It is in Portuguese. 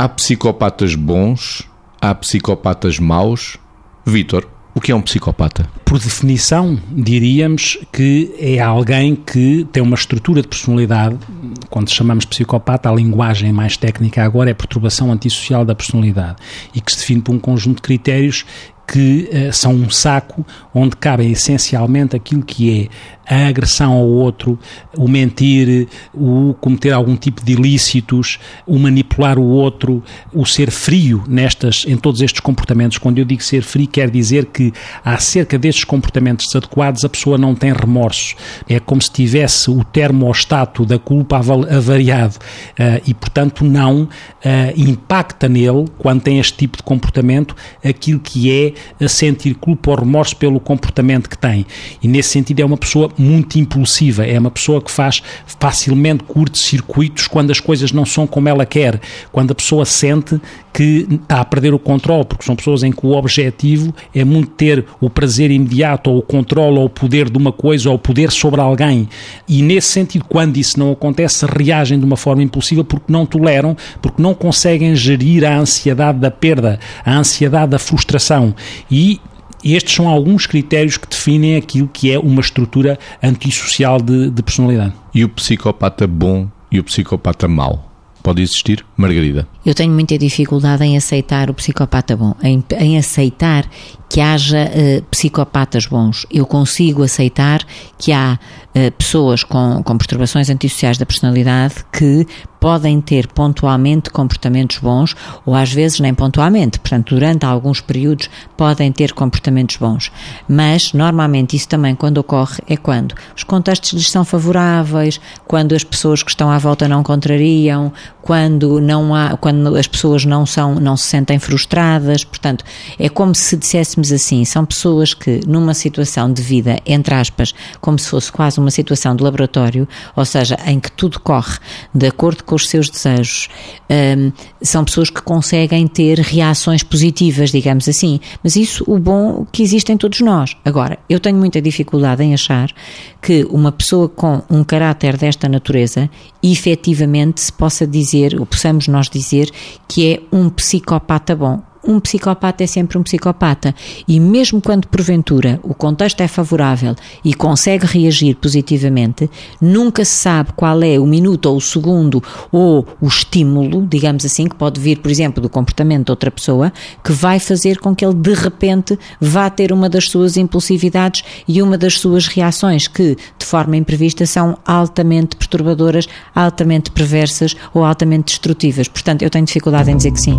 Há psicopatas bons, há psicopatas maus. Vítor, o que é um psicopata? Por definição, diríamos que é alguém que tem uma estrutura de personalidade. Quando chamamos psicopata, a linguagem mais técnica agora é perturbação antissocial da personalidade e que se define por um conjunto de critérios que uh, são um saco onde cabem essencialmente aquilo que é a agressão ao outro, o mentir, o cometer algum tipo de ilícitos, o manipular o outro, o ser frio nestas, em todos estes comportamentos. Quando eu digo ser frio, quer dizer que acerca destes comportamentos desadequados a pessoa não tem remorsos. É como se tivesse o termostato da culpa avariado uh, e, portanto, não uh, impacta nele, quando tem este tipo de comportamento, aquilo que é sentir culpa ou remorso pelo comportamento que tem. E, nesse sentido, é uma pessoa muito impulsiva, é uma pessoa que faz facilmente curtos-circuitos quando as coisas não são como ela quer, quando a pessoa sente que está a perder o controle, porque são pessoas em que o objetivo é muito ter o prazer imediato, ou o controle, ou o poder de uma coisa, ou o poder sobre alguém. E nesse sentido, quando isso não acontece, reagem de uma forma impulsiva porque não toleram, porque não conseguem gerir a ansiedade da perda, a ansiedade da frustração. E estes são alguns critérios que definem aquilo que é uma estrutura antissocial de, de personalidade. E o psicopata bom e o psicopata mau? Pode existir? Margarida. Eu tenho muita dificuldade em aceitar o psicopata bom, em, em aceitar que haja uh, psicopatas bons. Eu consigo aceitar que há uh, pessoas com, com perturbações antissociais da personalidade que podem ter pontualmente comportamentos bons ou às vezes nem pontualmente, portanto, durante alguns períodos podem ter comportamentos bons. Mas normalmente isso também quando ocorre é quando os contextos lhes são favoráveis, quando as pessoas que estão à volta não contrariam, quando não há, quando as pessoas não são, não se sentem frustradas, portanto, é como se assim, são pessoas que numa situação de vida, entre aspas, como se fosse quase uma situação de laboratório, ou seja, em que tudo corre de acordo com os seus desejos, um, são pessoas que conseguem ter reações positivas, digamos assim. Mas isso, o bom que existe em todos nós. Agora, eu tenho muita dificuldade em achar que uma pessoa com um caráter desta natureza efetivamente se possa dizer, ou possamos nós dizer, que é um psicopata bom um psicopata é sempre um psicopata e mesmo quando porventura o contexto é favorável e consegue reagir positivamente, nunca se sabe qual é o minuto ou o segundo ou o estímulo, digamos assim, que pode vir, por exemplo, do comportamento de outra pessoa, que vai fazer com que ele de repente vá ter uma das suas impulsividades e uma das suas reações que, de forma imprevista, são altamente perturbadoras, altamente perversas ou altamente destrutivas. Portanto, eu tenho dificuldade em dizer que sim.